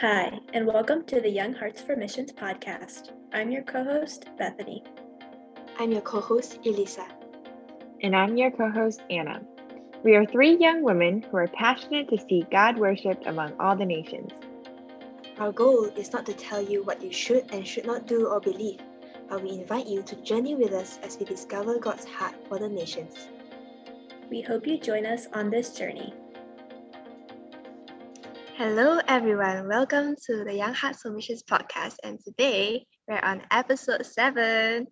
Hi, and welcome to the Young Hearts for Missions podcast. I'm your co host, Bethany. I'm your co host, Elisa. And I'm your co host, Anna. We are three young women who are passionate to see God worshipped among all the nations. Our goal is not to tell you what you should and should not do or believe, but we invite you to journey with us as we discover God's heart for the nations. We hope you join us on this journey. Hello, everyone. Welcome to the Young Hearts for Missions podcast. And today we're on episode seven.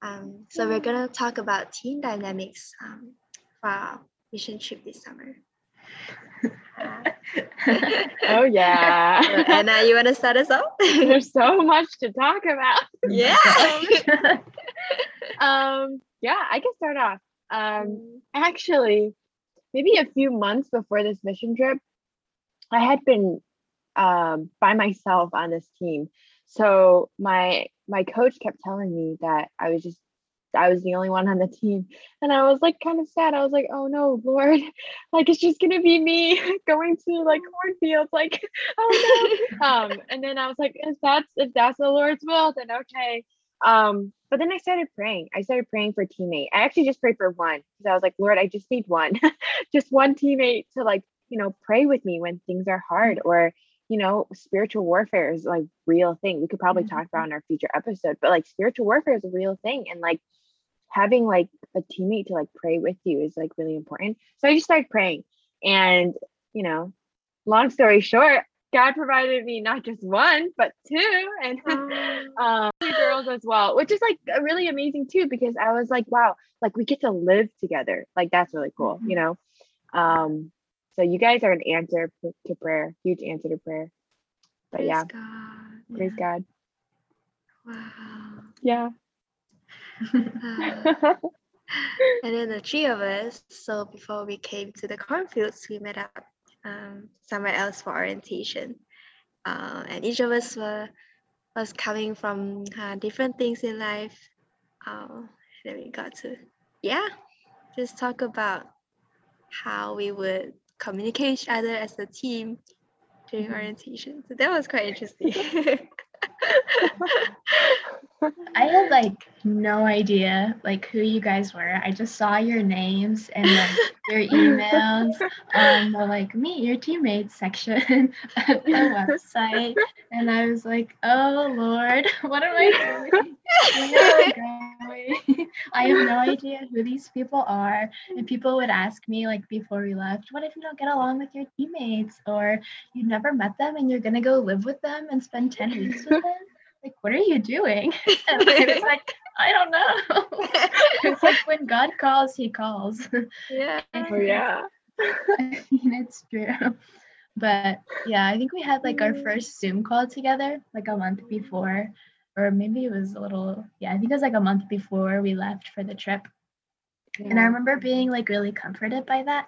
Um, so we're going to talk about team dynamics um, for our mission trip this summer. oh, yeah. So, Anna, you want to start us off? There's so much to talk about. Yeah. um, yeah, I can start off. Um, actually, maybe a few months before this mission trip, I had been um, by myself on this team. So my my coach kept telling me that I was just I was the only one on the team. And I was like kind of sad. I was like, oh no, Lord, like it's just gonna be me going to like cornfields, like, oh no. um, and then I was like, if that's if that's the Lord's will, then okay. Um, but then I started praying. I started praying for teammate. I actually just prayed for one because I was like, Lord, I just need one, just one teammate to like you know pray with me when things are hard mm-hmm. or you know spiritual warfare is like real thing we could probably mm-hmm. talk about in our future episode but like spiritual warfare is a real thing and like having like a teammate to like pray with you is like really important so i just started praying and you know long story short god provided me not just one but two and um, two girls as well which is like really amazing too because i was like wow like we get to live together like that's really cool mm-hmm. you know um so you guys are an answer to prayer, huge answer to prayer. But praise yeah, God. praise yeah. God. Wow. Yeah. uh, and then the three of us. So before we came to the cornfields, we met up um, somewhere else for orientation. Uh, and each of us were was coming from uh, different things in life. Uh, then we got to, yeah, just talk about how we would communicate each other as a team during mm-hmm. orientation. So that was quite interesting. I had like no idea like who you guys were. I just saw your names and like your emails on the like meet your teammates section of the website. And I was like, oh Lord, what am I doing? I have no idea who these people are. And people would ask me like before we left, what if you don't get along with your teammates? Or you've never met them and you're gonna go live with them and spend 10 weeks with them? like, what are you doing? And I was like, I don't know. it's like when God calls, he calls. Yeah. oh, yeah. I mean, it's true. But yeah, I think we had like our first Zoom call together like a month before, or maybe it was a little, yeah, I think it was like a month before we left for the trip. Yeah. And I remember being like really comforted by that.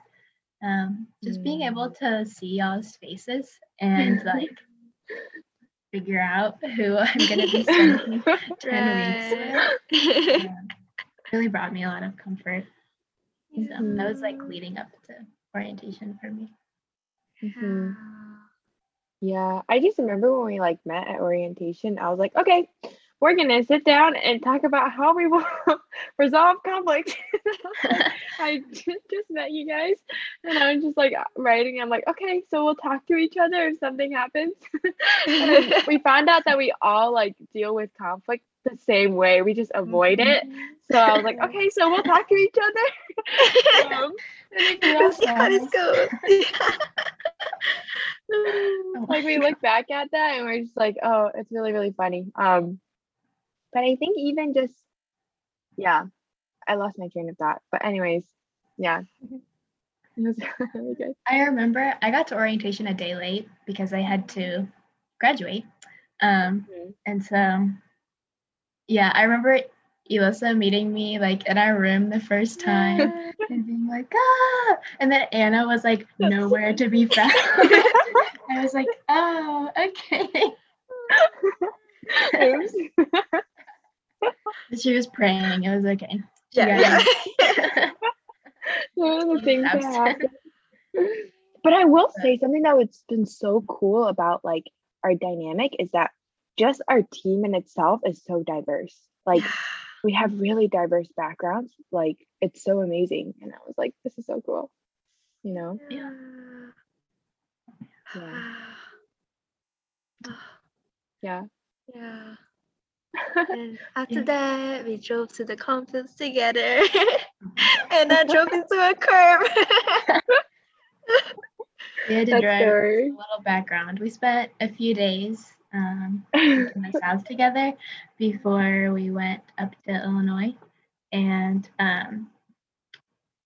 Um, just mm. being able to see y'all's faces and like figure out who I'm going to be spending 10 weeks with. really brought me a lot of comfort. So that was like leading up to orientation for me. Mm-hmm. Yeah, I just remember when we like met at orientation, I was like, okay, we're gonna sit down and talk about how we will resolve conflict. I just met you guys, and I'm just like writing. I'm like, okay, so we'll talk to each other if something happens. we found out that we all like deal with conflict the same way. We just avoid it. Mm-hmm. So I was like, okay, so we'll talk to each other. um, and see how this goes. like we look back at that and we're just like, oh, it's really, really funny. Um, but I think even just, yeah, I lost my train of thought. But anyways, yeah. It was really. I remember I got to orientation a day late because I had to graduate. Um, mm-hmm. and so yeah, I remember Elisa meeting me like in our room the first time and being like, ah, and then Anna was like nowhere to be found. I was like, oh, okay. she was praying. It was okay. Yeah. yeah. the things that happen. But I will say something that has been so cool about like our dynamic is that just our team in itself is so diverse. Like we have really diverse backgrounds. Like it's so amazing. And I was like, this is so cool. You know? Yeah. Yeah. Yeah. Yeah. And after that, we drove to the conference together. and I drove into a curb. We had to That's drive. A little background. We spent a few days um, in the together before we went up to Illinois, and um,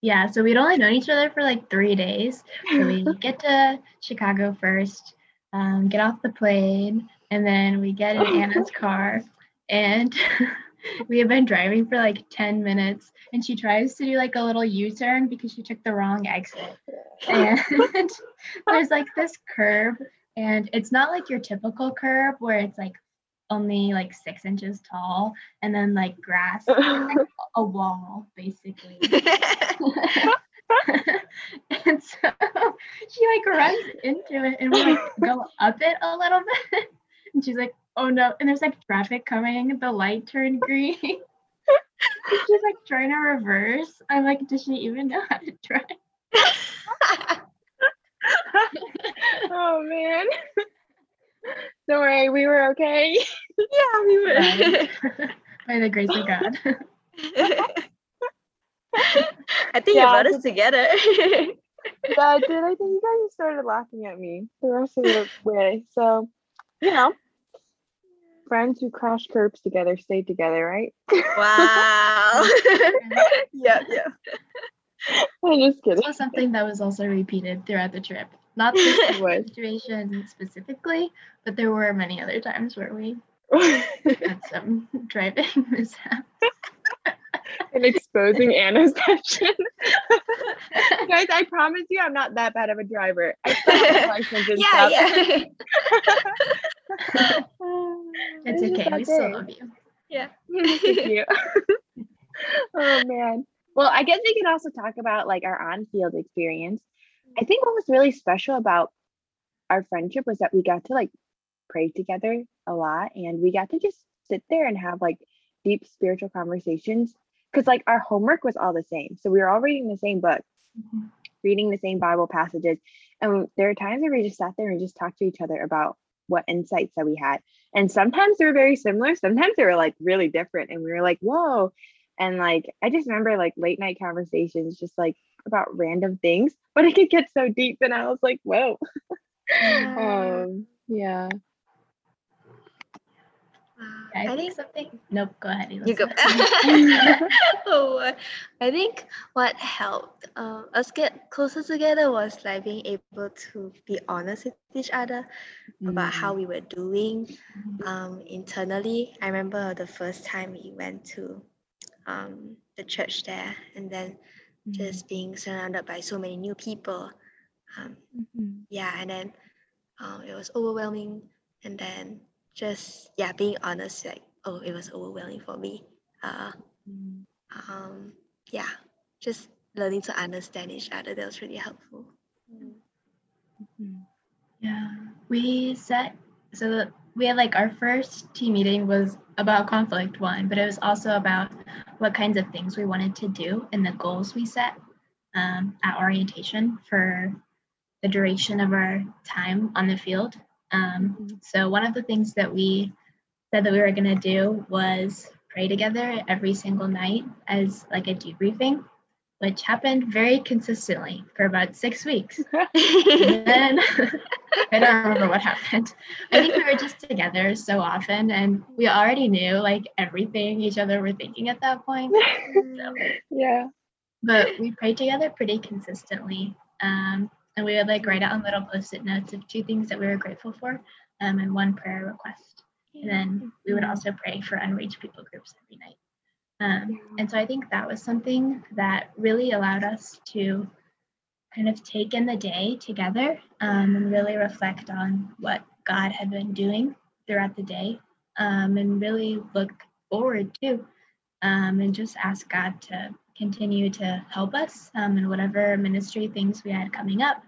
yeah, so we'd only known each other for like three days. So we get to Chicago first, um, get off the plane, and then we get in Anna's car, and we have been driving for like 10 minutes, and she tries to do like a little U-turn because she took the wrong exit. And there's like this curb, and it's not like your typical curb where it's like only like six inches tall, and then like grass, like a wall basically. and so she like runs into it and we like go up it a little bit. And she's like, oh no. And there's like traffic coming. The light turned green. she's like trying to reverse. I'm like, does she even know how to drive? Oh man. Don't worry, we were okay. yeah, we were. Right. By the grace of God. I think Yeah, you brought us together. Yeah, I did. I think you guys started laughing at me the rest of the way. So, you know, friends who crash curbs together stay together, right? wow. yeah, yeah. I'm just kidding. This was something that was also repeated throughout the trip. Not this It situation specifically, but there were many other times where we had some driving mishaps. and exposing Anna's passion. Guys, I promise you, I'm not that bad of a driver. I still have and Yeah, stuff. yeah. It's okay. that We still love you. yeah. Thank you. oh man. Well, I guess we can also talk about like our on-field experience. I think what was really special about our friendship was that we got to like pray together a lot and we got to just sit there and have like deep spiritual conversations because like our homework was all the same. So we were all reading the same book, Mhm. reading the same Bible passages. And there are times where we just sat there and just talked to each other about what insights that we had. And sometimes they were very similar, sometimes they were like really different. And we were like, whoa. And like, I just remember like late night conversations, just like about random things, but it could get so deep. And I was like, whoa. um, yeah. I, I think think something. Nope. Go ahead. you go. Oh, uh, I think what helped uh, us get closer together was like being able to be honest with each other about how we were doing um, internally. I remember the first time we went to um, the church there, and then just being surrounded by so many new people. Um, Mhm. yeah, and then um, it was overwhelming, and then just yeah, being honest, like oh, it was overwhelming for me. Uh, Mm. um, yeah, just learning to understand each other. That was really helpful. Mhm. Yeah, we set so we had like our first team meeting was about conflict one, but it was also about what kinds of things we wanted to do and the goals we set um, at orientation for the duration of our time on the field. Um, so one of the things that we said that we were going to do was pray together every single night as like a debriefing, which happened very consistently for about six weeks. Then I don't remember what happened. I think we were just together so often and we already knew like everything each other were thinking at that point. So, yeah. but we prayed together pretty consistently. Um, and we would like write out on little post-it notes of two things that we were grateful for um, and one prayer request. And then we would also pray for unreached people groups every night. Um, and so I think that was something that really allowed us to kind of take in the day together um, and really reflect on what God had been doing throughout the day um, and really look forward to um, and just ask God to continue to help us um, in whatever ministry things we had coming up.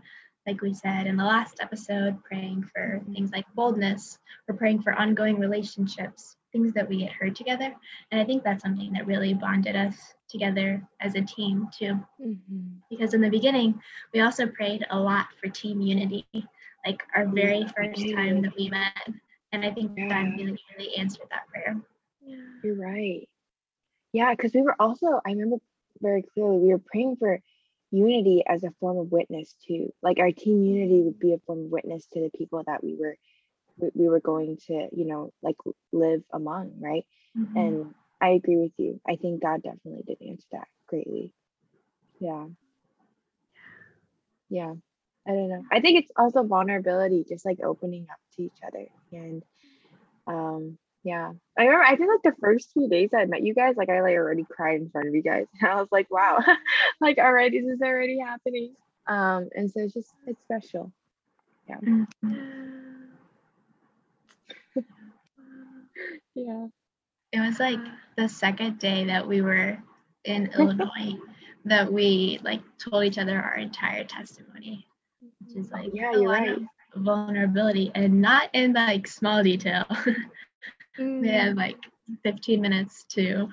Like we said in the last episode, praying for things like boldness, we're praying for ongoing relationships, things that we had heard together. And I think that's something that really bonded us together as a team too. Mhm. Because in the beginning, we also prayed a lot for team unity, like our very first time that we met. And I think Yeah. God really, really answered that prayer. Yeah. You're right. Yeah, because we were also, I remember very clearly, we were praying for unity as a form of witness too. Like our team unity would be a form of witness to the people that we were we, we were going to, you know, like live among, right? Mhm. And I agree with you. I think God definitely did answer that greatly. Yeah. Yeah. I don't know. I think it's also vulnerability, just like opening up to each other. And um, yeah. I remember I think like the first few days I met you guys, like I like already cried in front of you guys. And I was like, wow, like already this is already happening. Um, and so it's just it's special. Mhm. Yeah. It was like the second day that we were in Illinois that we like told each other our entire testimony, which is like Yeah, a you're lot right. of vulnerability and not in like small detail. Mm. we had like 15 minutes to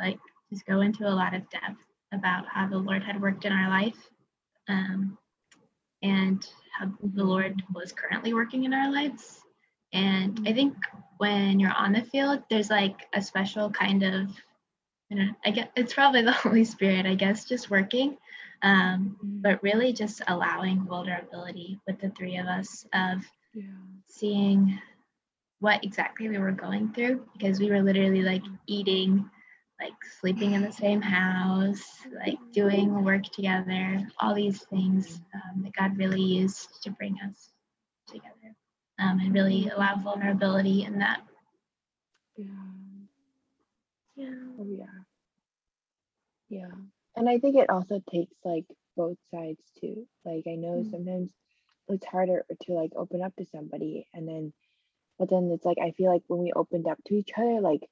like just go into a lot of depth about how the Lord had worked in our life um, and how the Lord was currently working in our lives. And I think when you're on the field, there's like a special kind of, you know, I guess it's probably the Holy Spirit, I guess, just working. Um, but really just allowing vulnerability with the three of us of yeah. seeing what exactly we were going through because we were literally like eating, like sleeping in the same house, like doing work together, all these things um, that God really used to bring us together um, and really allow vulnerability in that. Yeah. Yeah. Oh yeah. Yeah. And I think it also takes like both sides too. Like I know Mm. sometimes it's harder to like open up to somebody and then but then it's like I feel like when we opened up to each other, like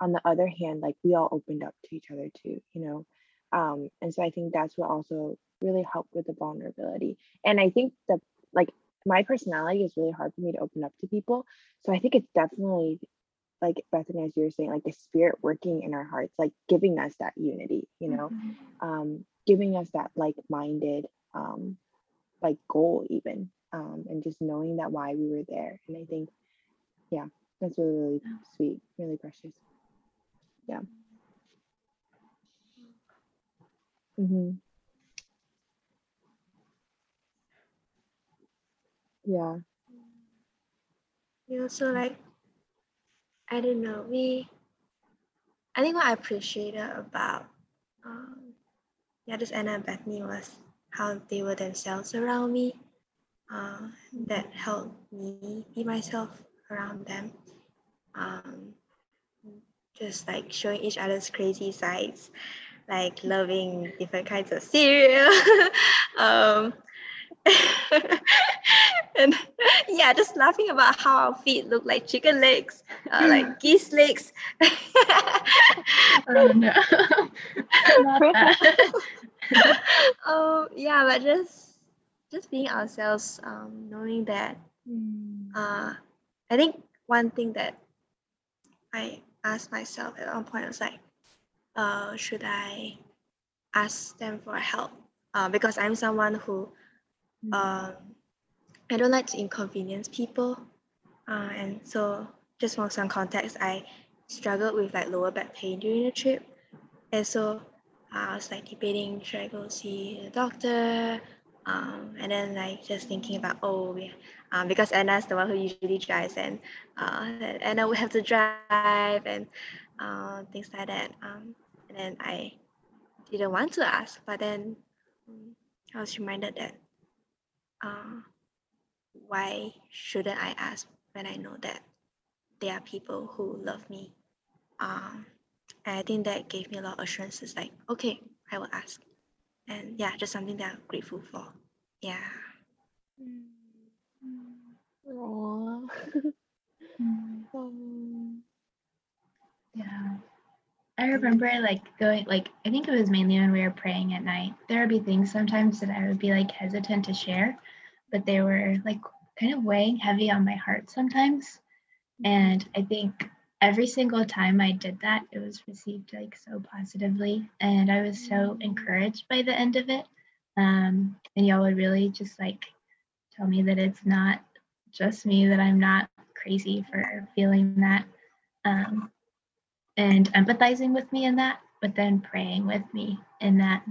on the other hand, like we all opened up to each other too, you know. Um, and so I think that's what also really helped with the vulnerability. And I think the like my personality is really hard for me to open up to people. So I think it's definitely like Bethany, as you were saying, like the spirit working in our hearts, like giving us that unity, you know, um, giving us that like-minded um, like goal even, um, and just knowing that why we were there. And I think, yeah, that's really, really sweet, really precious. Yeah. hmm Yeah. We also like, I don't know, we, I think what I appreciated about, um, yeah, this Anna and Bethany was how they were themselves around me. Uh, that helped me be myself around them. Um, just like showing each other's crazy sides, like loving different kinds of cereal. um, and yeah, just laughing about how our feet look like chicken legs, uh, like geese legs. Oh no, oh yeah, but just just being ourselves, um, knowing that uh, I think one thing that I asked myself at one point was like, uh, should I ask them for help? Uh, because I'm someone who um, I don't like to inconvenience people. Uh, and so just for some context, I struggled with like lower back pain during the trip. And so I was like debating, should I go see a doctor? Um, and then like just thinking about, oh, yeah, um, because Anna's the one who usually drives and uh, Anna would have to drive and uh, things like that. Um, and then I didn't want to ask, but then um, I was reminded that uh, why shouldn't I ask when I know that there are people who love me? Um, and I think that gave me a lot of assurances like, okay, I will ask. And yeah, just something that I'm grateful for. Yeah. Aww. Mm, Yeah. I remember like going like I think it was mainly when we were praying at night. There would be things sometimes that I would be like hesitant to share. But they were like kind of weighing heavy on my heart sometimes. And I think every single time I did that, it was received like so positively. And I was so encouraged by the end of it. Um, and y'all would really just like tell me that it's not just me, that I'm not crazy for feeling that. Um, and empathizing with me in that, but then praying with me in that.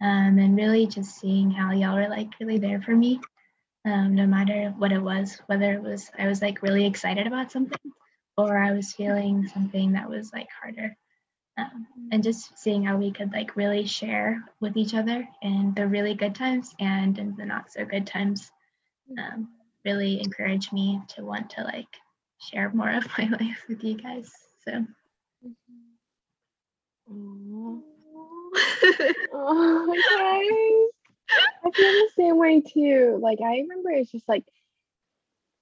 Um, and really just seeing how y'all were like really there for me, um, no matter what it was, whether it was I was like really excited about something or I was feeling something that was like harder. Um, and just seeing how we could like really share with each other in the really good times and in the not so good times um, really encouraged me to want to like share more of my life with you guys. So Aw. Oh, guys. The same way too. Like I remember it's just like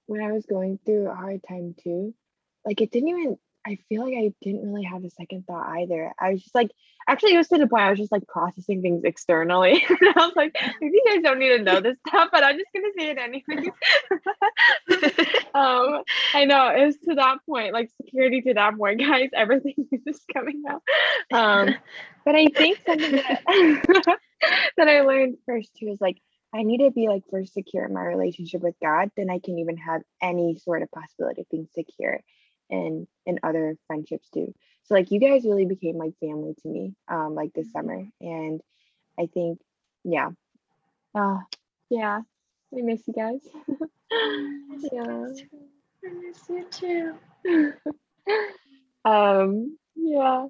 when I was going through a hard time too, like it didn't even I feel like I didn't really have a second thought either. I was just like actually it was to the point I was just like processing things externally. and I was like, maybe you guys don't need to know this stuff, but I'm just gonna say it anyway. um I know it was to that point, like security to that point, guys, everything is just coming out. Um but I think something that, that I learned first too is like I need to be like first secure in my relationship with God, then I can even have any sort of possibility of being secure in in other friendships too. So like you guys really became like family to me um like this summer. And I think yeah. Uh yeah. we miss you guys. yeah. I miss you too. um yeah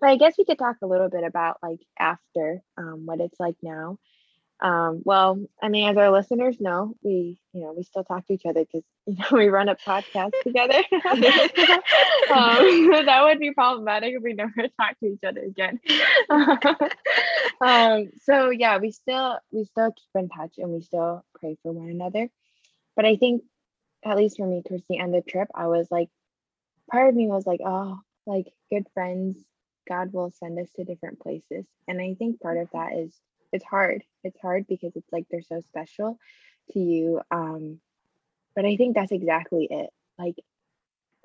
but i guess we could talk a little bit about like after um what it's like now um well i mean as our listeners know we you know we still talk to each other because you know we run a podcast together. Um, that would be problematic if we never talk to each other again. Um so yeah we still we still keep in touch and we still pray for one another. But i think at least for me towards the end of the trip i was like part of me was like oh like good friends god will send us to different places. And i think part of that is it's hard. It's hard because it's like they're so special to you um but i think that's exactly it. Like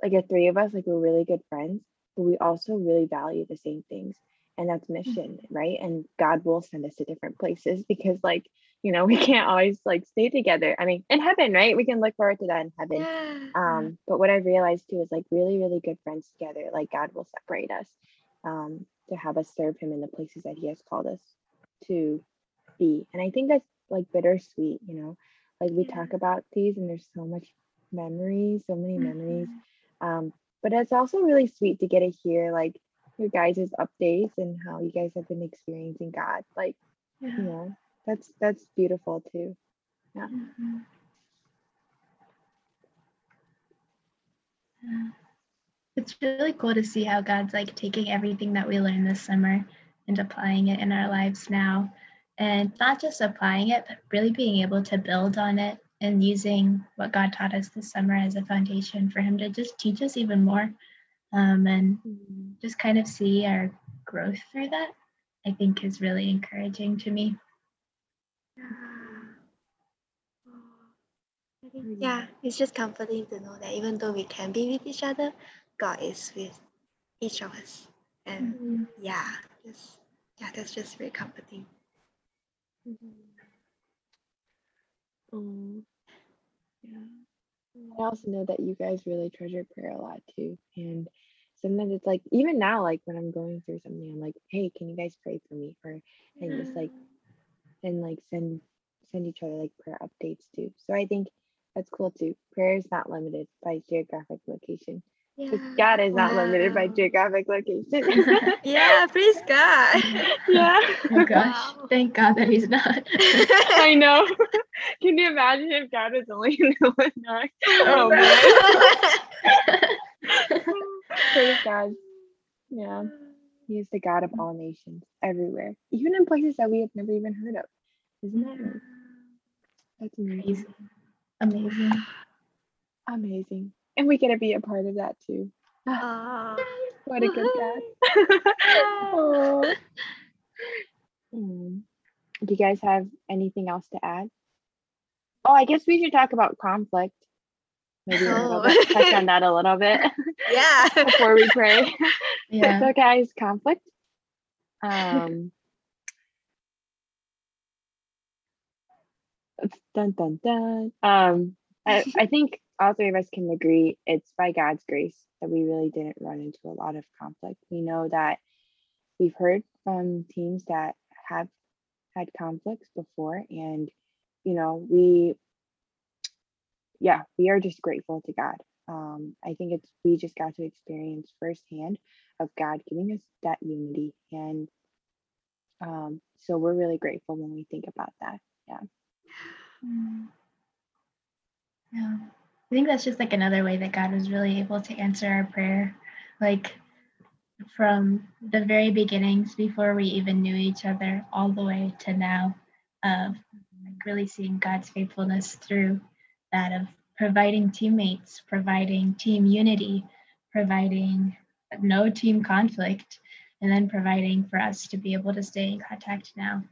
like the three of us like we're really good friends but we also really value the same things and that's mission right? And god will send us to different places because like you know we can't always like stay together. I mean in heaven right? We can look forward to that in heaven. Yeah. um but what i realized too is like really really good friends together like god will separate us um to have us serve him in the places that he has called us to be and i think that's like bittersweet you know like we Yeah. talk about these and there's so much memories so many memories Mhm. um but it's also really sweet to get to hear like your guys' updates and how you guys have been experiencing god like you know that's that's beautiful too. Yeah. It's really cool to see how God's like taking everything that we learned this summer and applying it in our lives now. And not just applying it, but really being able to build on it and using what God taught us this summer as a foundation for Him to just teach us even more um, and just kind of see our growth through that, I think is really encouraging to me. Yeah, it's just comforting to know that even though we can be with each other, God is with each of us. And Mhm. yeah, just yeah, that's just very comforting. Hmm. Um, yeah. I also know that you guys really treasure prayer a lot too. And sometimes it's like, even now, like when I'm going through something, I'm like, hey, can you guys pray for me? Or and just like and like send send each other like prayer updates too. So I think that's cool too. Prayer is not limited by geographic location. 'Cause Yeah. God is not limited by geographic location. Yeah, praise God. yeah. Oh gosh, Wow. thank God that He's not. I know. Can you imagine if God was only in Illinois? Oh man. Praise God. Yeah. He is the God of all nations, everywhere, even in places that we have never even heard of. Isn't that amazing? That's amazing. Crazy. Amazing. Amazing. And we get to be a part of that too. Aw. What a good God. Aw. Mm. Do you guys have anything else to add? oh, I guess we should talk about conflict. Maybe a little Oh. touch on that a little bit Yeah. before we pray. Yeah. so, guys, conflict. Um, dun dun dun. Um, I, I think all three of us can agree it's by God's grace that we really didn't run into a lot of conflict. We know that we've heard from teams that have had conflicts before, and you know, we, yeah, we are just grateful to God. Um, I think it's we just got to experience firsthand of God giving us that unity, and um, so we're really grateful when we think about that. Mm. Yeah. I think that's just like another way that God was really able to answer our prayer. Like from the very beginnings, before we even knew each other, all the way to now, of like really seeing God's faithfulness through that of providing teammates, providing team unity, providing no team conflict, and then providing for us to be able to stay in contact now,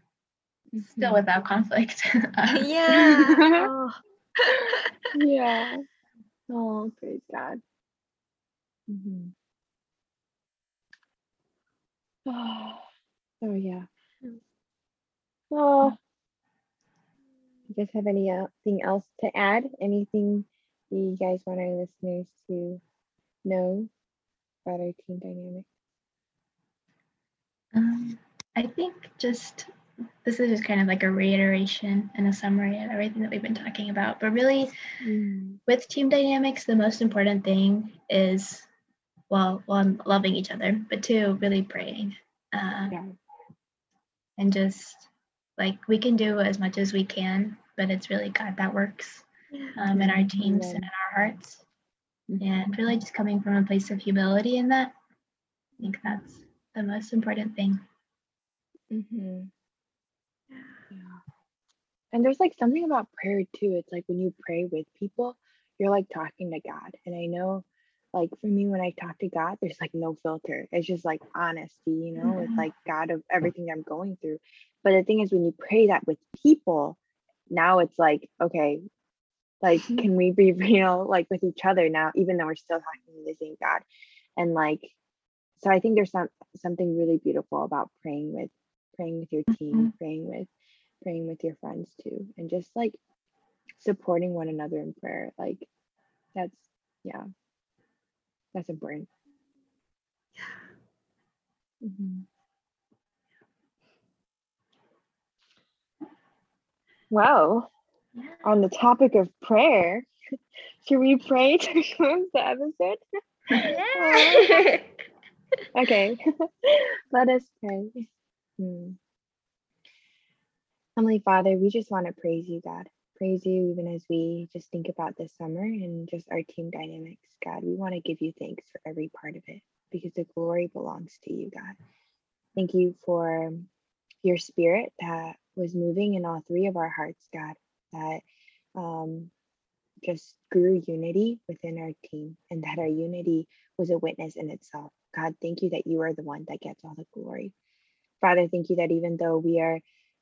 still Mhm. without conflict. Yeah. Oh. Yeah. Oh, praise God. Mm-hmm. Oh, oh yeah. Oh, you guys have anything else to add? Anything you guys want our listeners to know about our team dynamic? Um, I think just this is just kind of like a reiteration and a summary of everything that we've been talking about. But really, with team dynamics, the most important thing is, well, one, loving each other, but two, really praying. Uh, Yeah. And just like we can do as much as we can, but it's really God that works um, in our teams and in our hearts. And really just coming from a place of humility in that. I think that's the most important thing. Mm-hmm. And there's like something about prayer too. It's like when you pray with people, you're like talking to God. And I know, like for me, when I talk to God, there's like no filter. It's just like honesty, you know, with Mhm. like God of everything I'm going through. But the thing is, when you pray that with people, now it's like, okay, like can we be real like with each other now, even though we're still talking to the same God? And like, so I think there's some something really beautiful about praying with praying with your team, praying with praying with your friends too, and just like supporting one another in prayer. Like that's yeah, that's important. Mhm. Well, Yeah. on the topic of prayer, should we pray to close the episode? Okay, let us pray. Hmm. Heavenly Father, we just want to praise you, God. Praise you even as we just think about this summer and just our team dynamics, God. We want to give you thanks for every part of it because the glory belongs to you, God. Thank you for your spirit that was moving in all three of our hearts, God, that um, just grew unity within our team and that our unity was a witness in itself. God, thank you that you are the one that gets all the glory. Father, thank you that even though we are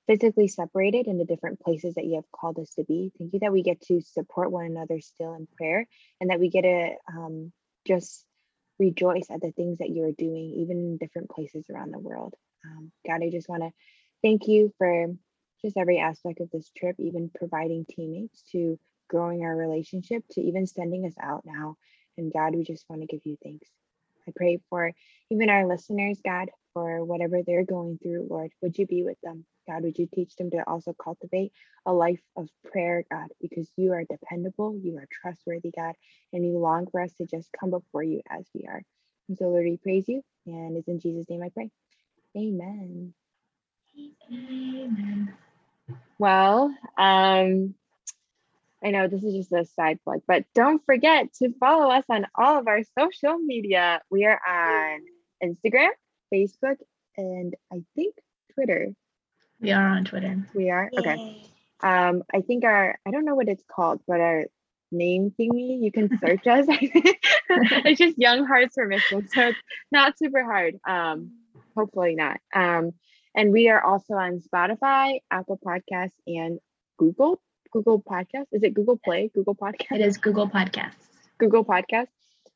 physically separated in the different places that you have called us to be, thank you that we get to support one another still in prayer and that we get to um, just rejoice at the things that you are doing, even in different places around the world. Um, God, I just want to thank you for just every aspect of this trip, even providing teammates to growing our relationship, to even sending us out now. And God, we just want to give you thanks. I pray for even our listeners, God, for whatever they're going through, Lord. Would you be with them? God, would you teach them to also cultivate a life of prayer, God, because you are dependable, you are trustworthy, God, and you long for us to just come before you as we are. And so, Lord, we praise you, and it's in Jesus' name I pray. Amen. Amen. Well, um, I know this is just a side plug, but don't forget to follow us on all of our social media. We are on Instagram, Facebook, and I think Twitter. We are on Twitter. We are okay. Um, I think our I don't know what it's called, but our name thingy you can search us. it's just Young Hearts for Mission, so it's not super hard. Um, hopefully not. Um, and we are also on Spotify, Apple Podcasts, and Google Google Podcast. Is it Google Play? Google Podcast? It is Google Podcasts. Google Podcast.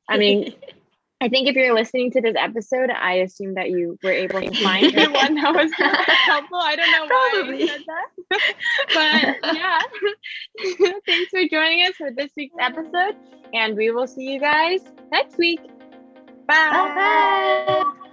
I mean, I think if you're listening to this episode, I assume that you were able to find the one that was helpful. I don't know why Probably. I said that. but yeah. Thanks for joining us for this week's episode. And we will see you guys next week. Bye. Bye.